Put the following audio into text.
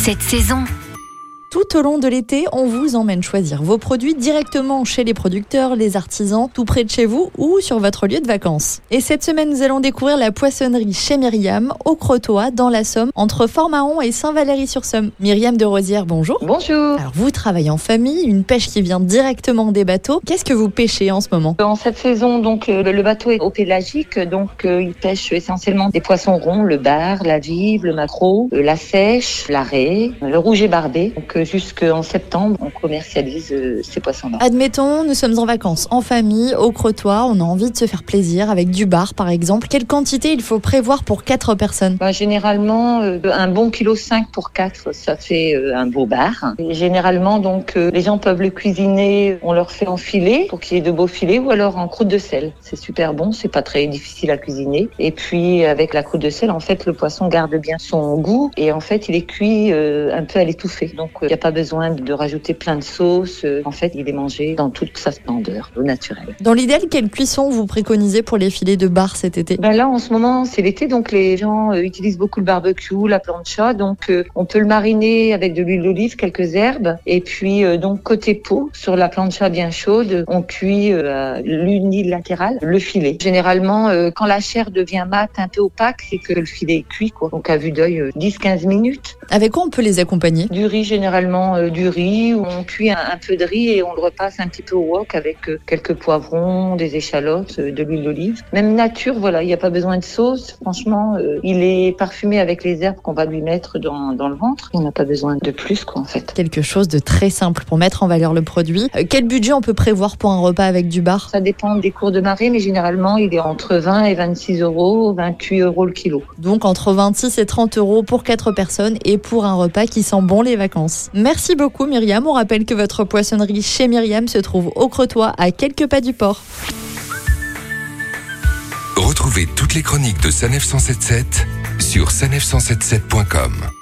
cette saison. Tout au long de l'été, on vous emmène choisir vos produits directement chez les producteurs, les artisans, tout près de chez vous ou sur votre lieu de vacances. Et cette semaine, nous allons découvrir la poissonnerie chez Myriam, au Crotoy, dans la Somme, entre Fort-Mahon et Saint-Valery-sur-Somme. Myriam de Rosière, bonjour. Bonjour. Alors, vous travaillez en famille, une pêche qui vient directement des bateaux. Qu'est-ce que vous pêchez en ce moment? En cette saison, donc euh, le bateau est au pélagique, donc euh, il pêche essentiellement des poissons ronds, le bar, la vive, le maquereau, euh, la sèche, la raie, le rouge et barbé. Donc jusqu'en septembre, on commercialise euh, ces poissons-là. Admettons, nous sommes en vacances, en famille, au Crotoy, on a envie de se faire plaisir avec du bar par exemple. Quelle quantité il faut prévoir pour 4 personnes? Bah, généralement, euh, un bon kilo 5 pour 4, ça fait euh, un beau bar. Et généralement, donc, les gens peuvent le cuisiner, on leur fait en filet pour qu'il y ait de beaux filets ou alors en croûte de sel. C'est super bon, c'est pas très difficile à cuisiner. Et puis, avec la croûte de sel, en fait, le poisson garde bien son goût et en fait, il est cuit un peu à l'étouffée. Donc, n'y a pas besoin de rajouter plein de sauce. Euh, En fait, il est mangé dans toute sa splendeur, au naturel. Dans l'idéal, quelle cuisson vous préconisez pour les filets de bar cet été? Ben là, en ce moment, c'est l'été, donc les gens euh, utilisent beaucoup le barbecue, la plancha. Donc, euh, on peut le mariner avec de l'huile d'olive, quelques herbes. Et puis, euh, donc, côté peau, sur la plancha bien chaude, on cuit euh, l'unilatéral le filet. Généralement, quand la chair devient mate, un peu opaque, c'est que le filet est cuit, quoi. Donc, à vue d'œil, euh, 10-15 minutes. Avec quoi on peut les accompagner? Du riz, généralement euh, du riz, où on cuit un, un peu de riz et on le repasse un petit peu au wok avec euh, quelques poivrons, des échalotes, euh, de l'huile d'olive. Même nature, voilà, il n'y a pas besoin de sauce. Franchement, il est parfumé avec les herbes qu'on va lui mettre dans, dans le ventre. On n'a pas besoin de plus, quoi, en fait. Quelque chose de très simple pour mettre en valeur le produit. Quel budget on peut prévoir pour un repas avec du bar? Ça dépend des cours de marée, mais généralement, il est entre 20 et 26 euros, 28 euros le kilo. Donc entre 26 et 30 euros pour 4 personnes et pour un repas qui sent bon les vacances. Merci beaucoup Myriam. On rappelle que votre poissonnerie chez Myriam se trouve au Crotoy à quelques pas du port. Retrouvez toutes les chroniques de Sanef 177 sur sanef177.com.